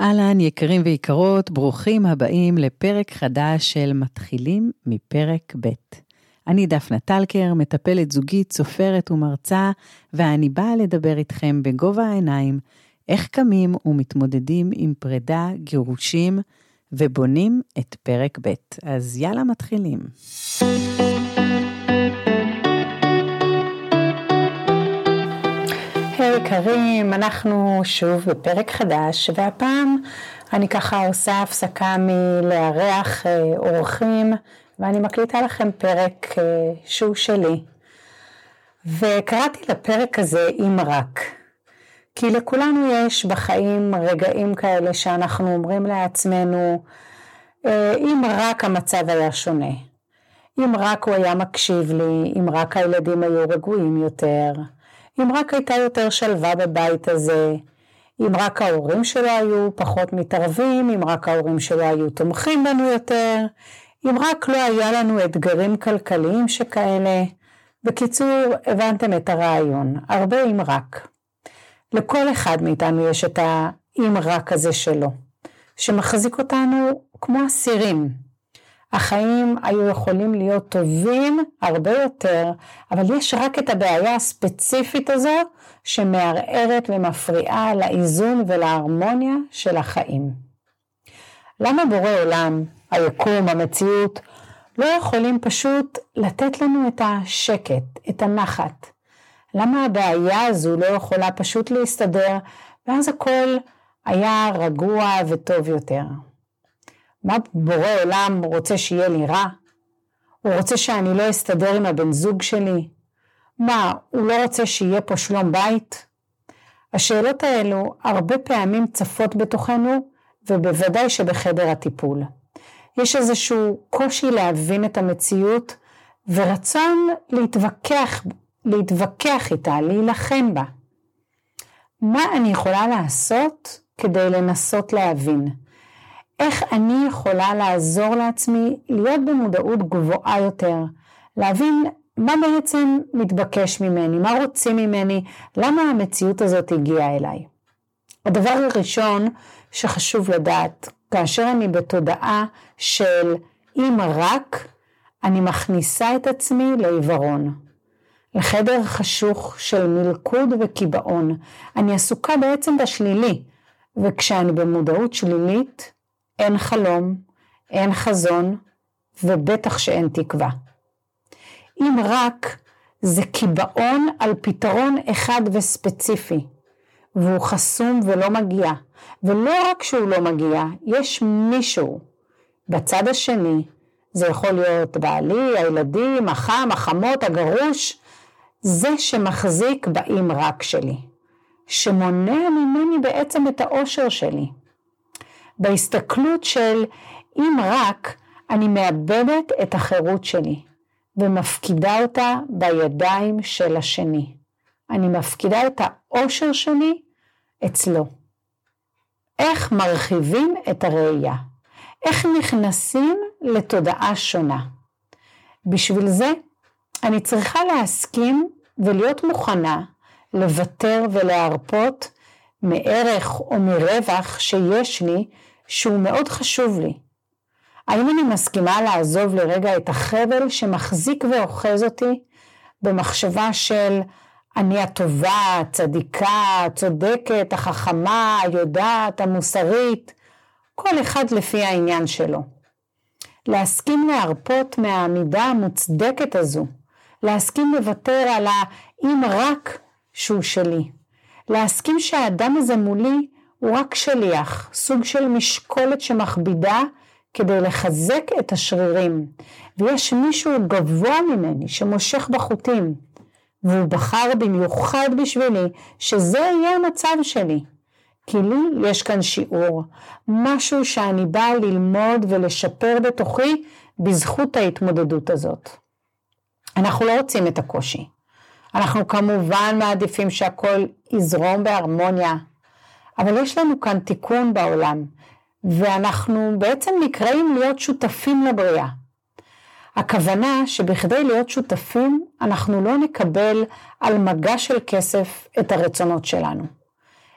אהלן, יקרים ויקרות, ברוכים הבאים לפרק חדש של מתחילים מפרק ב'. אני דפנה טלקר, מטפלת זוגית, סופרת ומרצה, ואני באה לדבר איתכם בגובה העיניים, איך קמים ומתמודדים עם פרידה, גירושים, ובונים את פרק ב'. אז יאללה, מתחילים. היי יקרים, אנחנו שוב בפרק חדש, והפעם אני ככה עושה הפסקה מלארח אה, אורחים, ואני מקליטה לכם פרק אה, שהוא שלי. וקראתי לפרק הזה אם רק. כי לכולנו יש בחיים רגעים כאלה שאנחנו אומרים לעצמנו, אה, אם רק המצב היה שונה, אם רק הוא היה מקשיב לי, אם רק הילדים היו רגועים יותר, אם רק הייתה יותר שלווה בבית הזה, אם רק ההורים שלו היו פחות מתערבים, אם רק ההורים שלו היו תומכים בנו יותר, אם רק לא היה לנו אתגרים כלכליים שכאלה. בקיצור, הבנתם את הרעיון, הרבה אם רק. לכל אחד מאיתנו יש את האם רק הזה שלו, שמחזיק אותנו כמו אסירים. החיים היו יכולים להיות טובים הרבה יותר, אבל יש רק את הבעיה הספציפית הזו שמערערת ומפריעה לאיזון ולהרמוניה של החיים. למה בורא עולם, היקום, המציאות, לא יכולים פשוט לתת לנו את השקט, את הנחת? למה הבעיה הזו לא יכולה פשוט להסתדר, ואז הכל היה רגוע וטוב יותר? מה בורא עולם רוצה שיהיה לי רע? הוא רוצה שאני לא אסתדר עם הבן זוג שלי? מה, הוא לא רוצה שיהיה פה שלום בית? השאלות האלו הרבה פעמים צפות בתוכנו, ובוודאי שבחדר הטיפול. יש איזשהו קושי להבין את המציאות, ורצון להתווכח להתווכח איתה, להילחם בה. מה אני יכולה לעשות כדי לנסות להבין? איך אני יכולה לעזור לעצמי להיות במודעות גבוהה יותר, להבין מה בעצם מתבקש ממני, מה רוצים ממני, למה המציאות הזאת הגיעה אליי. הדבר הראשון שחשוב לדעת, כאשר אני בתודעה של אם רק, אני מכניסה את עצמי לעיוורון. לחדר חשוך של מלכוד וקיבעון. אני עסוקה בעצם בשלילי, וכשאני במודעות שלילית, אין חלום, אין חזון, ובטח שאין תקווה. אם רק זה קיבעון על פתרון אחד וספציפי, והוא חסום ולא מגיע, ולא רק שהוא לא מגיע, יש מישהו בצד השני, זה יכול להיות בעלי, הילדים, החם, החמות, הגרוש, זה שמחזיק באם רק שלי, שמונע ממני בעצם את האושר שלי. בהסתכלות של אם רק אני מאבדת את החירות שלי ומפקידה אותה בידיים של השני. אני מפקידה את האושר שלי אצלו. איך מרחיבים את הראייה? איך נכנסים לתודעה שונה? בשביל זה אני צריכה להסכים ולהיות מוכנה לוותר ולהרפות מערך או מרווח שיש לי שהוא מאוד חשוב לי. האם אני מסכימה לעזוב לרגע את החבל שמחזיק ואוחז אותי במחשבה של אני הטובה, הצדיקה, הצודקת, החכמה, היודעת, המוסרית, כל אחד לפי העניין שלו. להסכים להרפות מהעמידה המוצדקת הזו, להסכים לוותר על האם רק שהוא שלי, להסכים שהאדם הזה מולי הוא רק שליח, סוג של משקולת שמכבידה כדי לחזק את השרירים, ויש מישהו גבוה ממני שמושך בחוטים, והוא בחר במיוחד בשבילי שזה יהיה המצב שלי. כי לי יש כאן שיעור, משהו שאני באה ללמוד ולשפר בתוכי בזכות ההתמודדות הזאת. אנחנו לא רוצים את הקושי. אנחנו כמובן מעדיפים שהכל יזרום בהרמוניה, אבל יש לנו כאן תיקון בעולם, ואנחנו בעצם נקראים להיות שותפים לבריאה. הכוונה שבכדי להיות שותפים, אנחנו לא נקבל על מגע של כסף את הרצונות שלנו,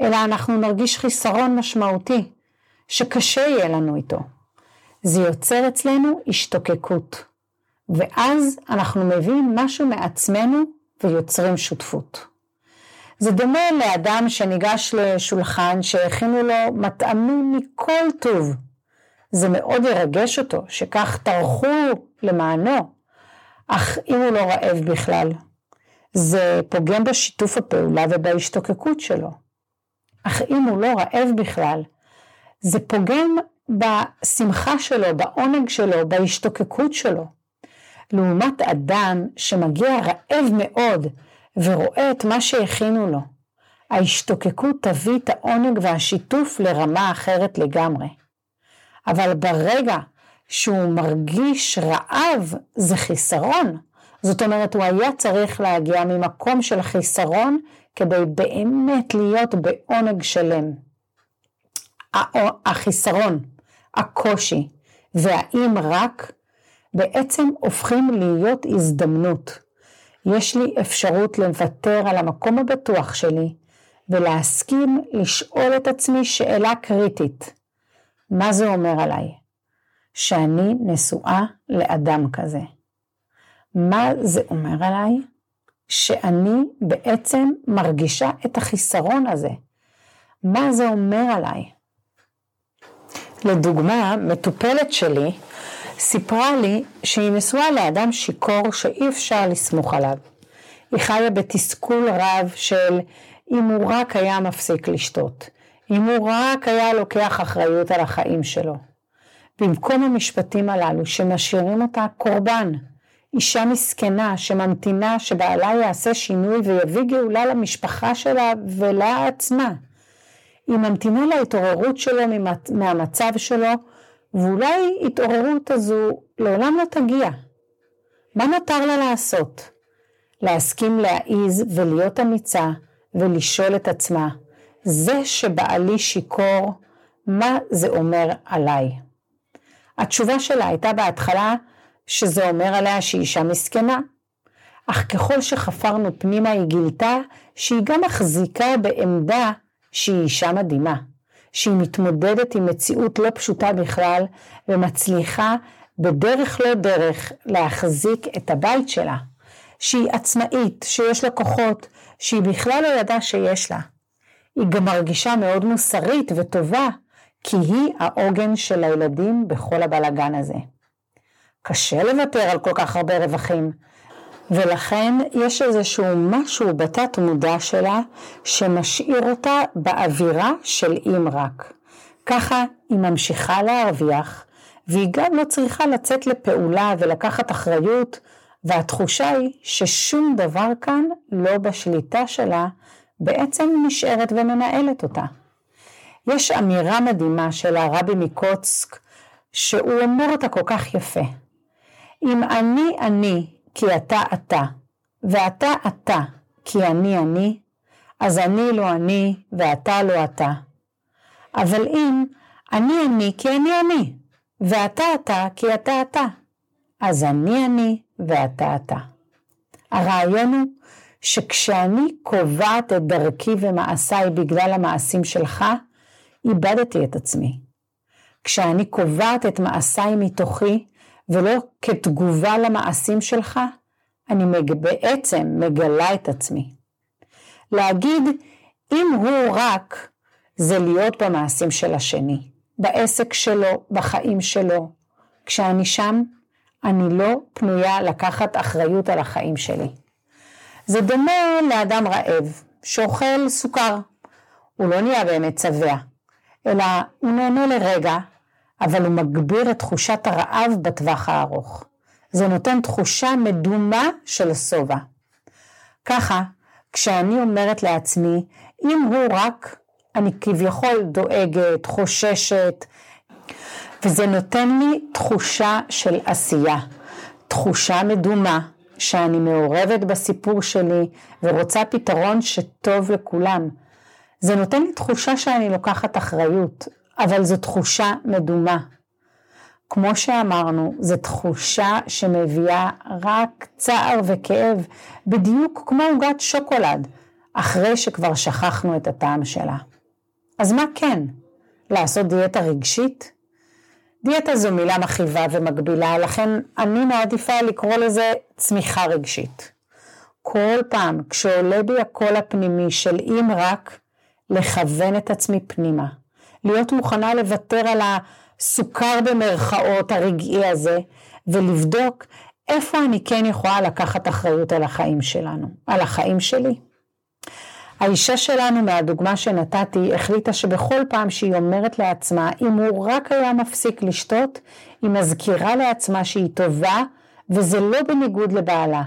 אלא אנחנו נרגיש חיסרון משמעותי, שקשה יהיה לנו איתו. זה יוצר אצלנו השתוקקות, ואז אנחנו מביאים משהו מעצמנו ויוצרים שותפות. זה דומה לאדם שניגש לשולחן שהכינו לו מטעמים מכל טוב. זה מאוד ירגש אותו, שכך טרחו למענו, אך אם הוא לא רעב בכלל, זה פוגם בשיתוף הפעולה ובהשתוקקות שלו. אך אם הוא לא רעב בכלל, זה פוגם בשמחה שלו, בעונג שלו, בהשתוקקות שלו. לעומת אדם שמגיע רעב מאוד ורואה את מה שהכינו לו, ההשתוקקות תביא את העונג והשיתוף לרמה אחרת לגמרי. אבל ברגע שהוא מרגיש רעב, זה חיסרון. זאת אומרת, הוא היה צריך להגיע ממקום של חיסרון כדי באמת להיות בעונג שלם. החיסרון, הקושי והאם רק בעצם הופכים להיות הזדמנות. יש לי אפשרות לוותר על המקום הבטוח שלי ולהסכים לשאול את עצמי שאלה קריטית. מה זה אומר עליי? שאני נשואה לאדם כזה. מה זה אומר עליי? שאני בעצם מרגישה את החיסרון הזה. מה זה אומר עליי? לדוגמה, מטופלת שלי סיפרה לי שהיא נשואה לאדם שיכור שאי אפשר לסמוך עליו. היא חיה בתסכול רב של אם הוא רק היה מפסיק לשתות, אם הוא רק היה לוקח אחריות על החיים שלו. במקום המשפטים הללו שמשאירים אותה קורבן, אישה מסכנה שממתינה שבעלה יעשה שינוי ויביא גאולה למשפחה שלה ולה עצמה. היא ממתינה להתעוררות שלו מהמצב שלו, ואולי התעוררות הזו לעולם לא תגיע. מה נותר לה לעשות? להסכים להעיז ולהיות אמיצה ולשאול את עצמה, זה שבעלי שיכור, מה זה אומר עליי? התשובה שלה הייתה בהתחלה שזה אומר עליה שהיא אישה מסכנה. אך ככל שחפרנו פנימה היא גילתה שהיא גם מחזיקה בעמדה שהיא אישה מדהימה, שהיא מתמודדת עם מציאות לא פשוטה בכלל ומצליחה בדרך לא דרך להחזיק את הבית שלה, שהיא עצמאית, שיש לה כוחות, שהיא בכלל לא ידעה שיש לה. היא גם מרגישה מאוד מוסרית וטובה, כי היא העוגן של הילדים בכל הבלגן הזה. קשה לוותר על כל כך הרבה רווחים, ולכן יש איזשהו משהו בתת מודע שלה שמשאיר אותה באווירה של אם רק. ככה היא ממשיכה להרוויח, והיא גם לא צריכה לצאת לפעולה ולקחת אחריות, והתחושה היא ששום דבר כאן לא בשליטה שלה, בעצם נשארת ומנהלת אותה. יש אמירה מדהימה של הרבי מקוצק, שהוא אומר אותה כל כך יפה. אם אני אני כי אתה אתה, ואתה אתה כי אני אני, אז אני לא אני ואתה לא אתה. אבל אם אני אני כי אני אני, ואתה אתה כי אתה אתה, אז אני אני ואתה אתה. הרעיון הוא שכשאני קובעת את דרכי ומעשיי בגלל המעשים שלך, איבדתי את עצמי. כשאני קובעת את מעשיי מתוכי, ולא כתגובה למעשים שלך, אני מג... בעצם מגלה את עצמי. להגיד, אם הוא רק, זה להיות במעשים של השני, בעסק שלו, בחיים שלו. כשאני שם, אני לא פנויה לקחת אחריות על החיים שלי. זה דומה לאדם רעב, שאוכל סוכר. הוא לא נהיה באמת שבע, אלא הוא נהנה לרגע, אבל הוא מגביר את תחושת הרעב בטווח הארוך. זה נותן תחושה מדומה של שובע. ככה, כשאני אומרת לעצמי, אם הוא רק, אני כביכול דואגת, חוששת, וזה נותן לי תחושה של עשייה, תחושה מדומה, שאני מעורבת בסיפור שלי ורוצה פתרון שטוב לכולם. זה נותן לי תחושה שאני לוקחת אחריות, אבל זו תחושה מדומה. כמו שאמרנו, זו תחושה שמביאה רק צער וכאב, בדיוק כמו עוגת שוקולד, אחרי שכבר שכחנו את הטעם שלה. אז מה כן? לעשות דיאטה רגשית? דיאטה זו מילה מכאיבה ומגבילה, לכן אני מעדיפה לקרוא לזה צמיחה רגשית. כל פעם כשעולה בי הקול הפנימי של אם רק לכוון את עצמי פנימה, להיות מוכנה לוותר על הסוכר במרכאות הרגעי הזה, ולבדוק איפה אני כן יכולה לקחת אחריות על החיים שלנו, על החיים שלי. האישה שלנו מהדוגמה שנתתי החליטה שבכל פעם שהיא אומרת לעצמה אם הוא רק היה מפסיק לשתות היא מזכירה לעצמה שהיא טובה וזה לא בניגוד לבעלה.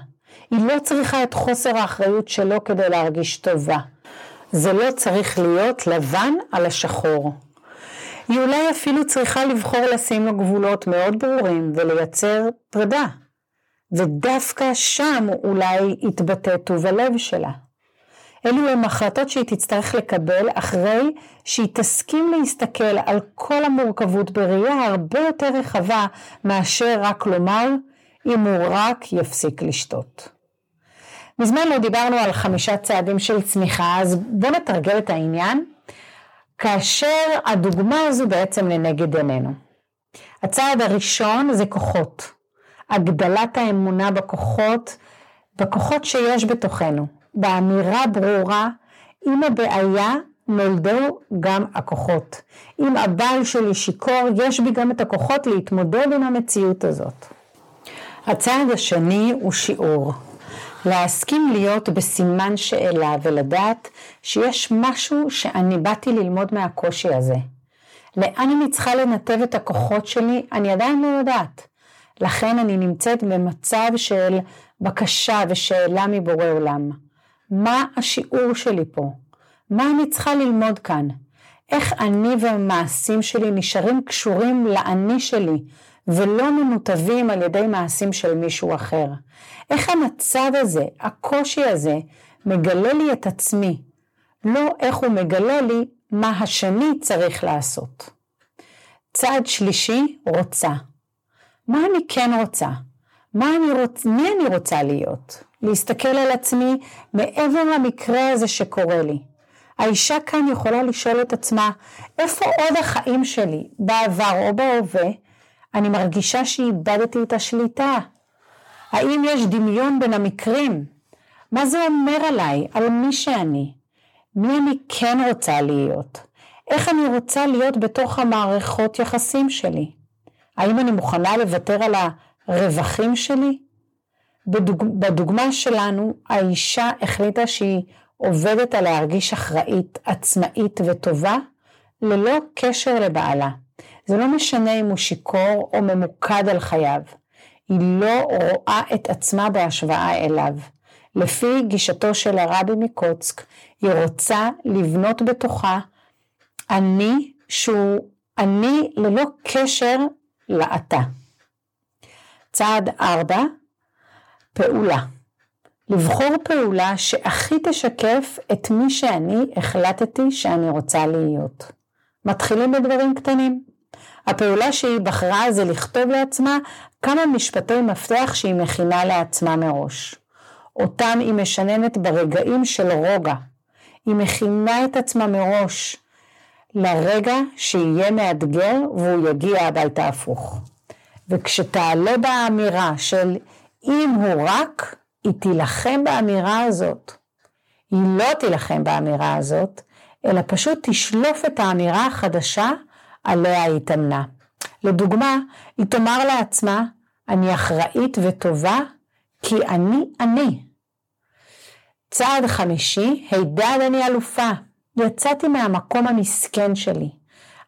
היא לא צריכה את חוסר האחריות שלו כדי להרגיש טובה. זה לא צריך להיות לבן על השחור. היא אולי אפילו צריכה לבחור לשים לו גבולות מאוד ברורים ולייצר פרידה. ודווקא שם אולי יתבטא טוב הלב שלה. אלו הן החלטות שהיא תצטרך לקבל אחרי שהיא תסכים להסתכל על כל המורכבות בראייה הרבה יותר רחבה מאשר רק לומר אם הוא רק יפסיק לשתות. מזמן לא דיברנו על חמישה צעדים של צמיחה, אז בואו נתרגל את העניין, כאשר הדוגמה הזו בעצם לנגד עינינו. הצעד הראשון זה כוחות, הגדלת האמונה בכוחות, בכוחות שיש בתוכנו, באמירה ברורה, אם הבעיה נולדו גם הכוחות. אם הבעל שלי שיכור, יש בי גם את הכוחות להתמודד עם המציאות הזאת. הצעד השני הוא שיעור. להסכים להיות בסימן שאלה ולדעת שיש משהו שאני באתי ללמוד מהקושי הזה. לאן אני צריכה לנתב את הכוחות שלי, אני עדיין לא יודעת. לכן אני נמצאת במצב של בקשה ושאלה מבורא עולם. מה השיעור שלי פה? מה אני צריכה ללמוד כאן? איך אני והמעשים שלי נשארים קשורים לאני שלי ולא מנותבים על ידי מעשים של מישהו אחר? איך המצב הזה, הקושי הזה, מגלה לי את עצמי, לא איך הוא מגלה לי מה השני צריך לעשות. צעד שלישי, רוצה. מה אני כן רוצה? מה אני רוצ... מי אני רוצה להיות? להסתכל על עצמי מעבר למקרה הזה שקורה לי. האישה כאן יכולה לשאול את עצמה, איפה עוד החיים שלי, בעבר או בהווה, אני מרגישה שאיבדתי את השליטה? האם יש דמיון בין המקרים? מה זה אומר עליי, על מי שאני? מי אני כן רוצה להיות? איך אני רוצה להיות בתוך המערכות יחסים שלי? האם אני מוכנה לוותר על הרווחים שלי? בדוג... בדוגמה שלנו, האישה החליטה שהיא עובדת על להרגיש אחראית, עצמאית וטובה, ללא קשר לבעלה. זה לא משנה אם הוא שיכור או ממוקד על חייו. היא לא רואה את עצמה בהשוואה אליו. לפי גישתו של הרבי מקוצק, היא רוצה לבנות בתוכה אני שהוא אני ללא קשר לאתה. צעד ארבע, פעולה. לבחור פעולה שהכי תשקף את מי שאני החלטתי שאני רוצה להיות. מתחילים בדברים קטנים. הפעולה שהיא בחרה זה לכתוב לעצמה כמה משפטי מפתח שהיא מכינה לעצמה מראש. אותם היא משננת ברגעים של רוגע. היא מכינה את עצמה מראש לרגע שיהיה מאתגר והוא יגיע הביתה הפוך. וכשתעלה באמירה של אם הוא רק, היא תילחם באמירה הזאת. היא לא תילחם באמירה הזאת, אלא פשוט תשלוף את האמירה החדשה עליה היא התאמנה. לדוגמה, היא תאמר לעצמה, אני אחראית וטובה כי אני אני. צעד חמישי, הידד אני אלופה. יצאתי מהמקום המסכן שלי.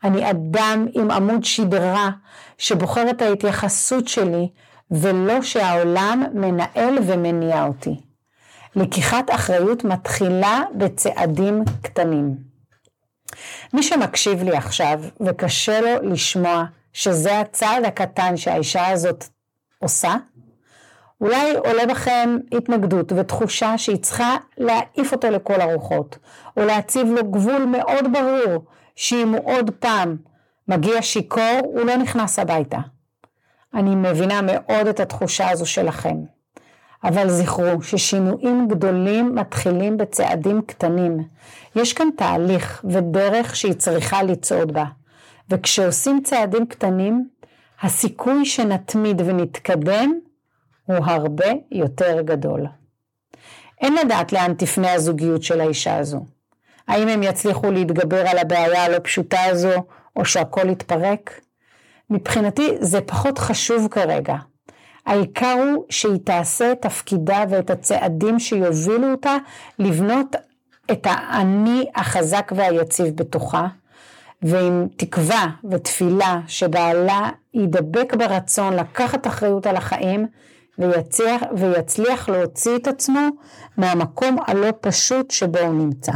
אני אדם עם עמוד שדרה שבוחר את ההתייחסות שלי ולא שהעולם מנהל ומניע אותי. לקיחת אחריות מתחילה בצעדים קטנים. מי שמקשיב לי עכשיו וקשה לו לשמוע שזה הצעד הקטן שהאישה הזאת עושה, אולי עולה בכם התנגדות ותחושה שהיא צריכה להעיף אותו לכל הרוחות, או להציב לו גבול מאוד ברור, שאם הוא עוד פעם מגיע שיכור, הוא לא נכנס הביתה. אני מבינה מאוד את התחושה הזו שלכם, אבל זכרו ששינויים גדולים מתחילים בצעדים קטנים. יש כאן תהליך ודרך שהיא צריכה לצעוד בה. וכשעושים צעדים קטנים, הסיכוי שנתמיד ונתקדם הוא הרבה יותר גדול. אין לדעת לאן תפנה הזוגיות של האישה הזו. האם הם יצליחו להתגבר על הבעיה הלא פשוטה הזו, או שהכל יתפרק? מבחינתי זה פחות חשוב כרגע. העיקר הוא שהיא תעשה את תפקידה ואת הצעדים שיובילו אותה לבנות את האני החזק והיציב בתוכה, ועם תקווה ותפילה שבעלה ידבק ברצון לקחת אחריות על החיים ויצליח, ויצליח להוציא את עצמו מהמקום הלא פשוט שבו הוא נמצא.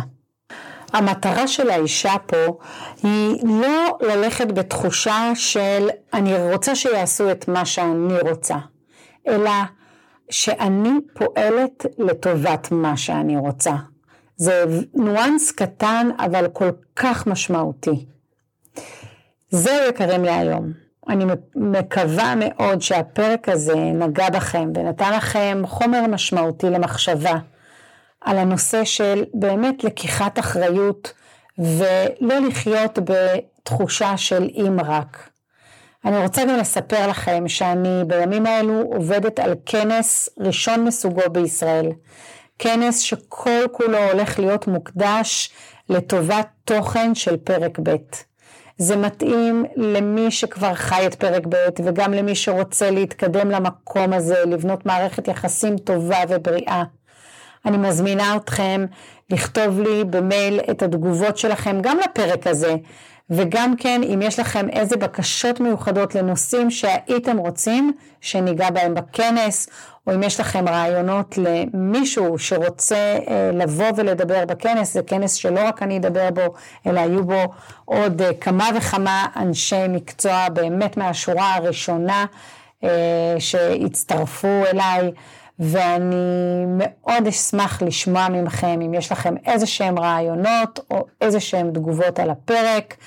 המטרה של האישה פה היא לא ללכת בתחושה של אני רוצה שיעשו את מה שאני רוצה, אלא שאני פועלת לטובת מה שאני רוצה. זה ניואנס קטן אבל כל כך משמעותי. זהו יקרים להיום. אני מקווה מאוד שהפרק הזה נגע בכם ונתן לכם חומר משמעותי למחשבה על הנושא של באמת לקיחת אחריות ולא לחיות בתחושה של אם רק. אני רוצה גם לספר לכם שאני בימים האלו עובדת על כנס ראשון מסוגו בישראל. כנס שכל כולו הולך להיות מוקדש לטובת תוכן של פרק ב'. זה מתאים למי שכבר חי את פרק ב' וגם למי שרוצה להתקדם למקום הזה, לבנות מערכת יחסים טובה ובריאה. אני מזמינה אתכם לכתוב לי במייל את התגובות שלכם גם לפרק הזה, וגם כן אם יש לכם איזה בקשות מיוחדות לנושאים שהייתם רוצים שניגע בהם בכנס, או אם יש לכם רעיונות למישהו שרוצה אה, לבוא ולדבר בכנס, זה כנס שלא רק אני אדבר בו, אלא היו בו עוד אה, כמה וכמה אנשי מקצוע באמת מהשורה הראשונה אה, שהצטרפו אליי. ואני מאוד אשמח לשמוע ממכם אם יש לכם איזה שהם רעיונות או איזה שהם תגובות על הפרק.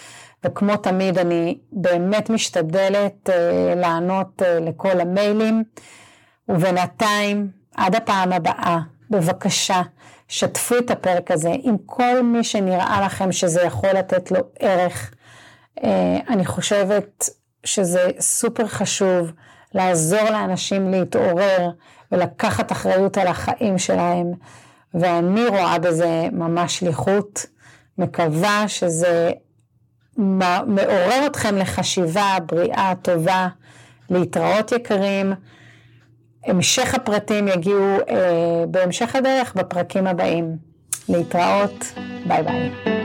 וכמו תמיד אני באמת משתדלת uh, לענות uh, לכל המיילים. ובינתיים, עד הפעם הבאה, בבקשה, שתפו את הפרק הזה עם כל מי שנראה לכם שזה יכול לתת לו ערך. Uh, אני חושבת שזה סופר חשוב לעזור לאנשים להתעורר ולקחת אחריות על החיים שלהם, ואני רואה בזה ממש שליחות. מקווה שזה מעורר אתכם לחשיבה בריאה, טובה, להתראות יקרים. המשך הפרטים יגיעו אה, בהמשך הדרך בפרקים הבאים. להתראות, ביי ביי.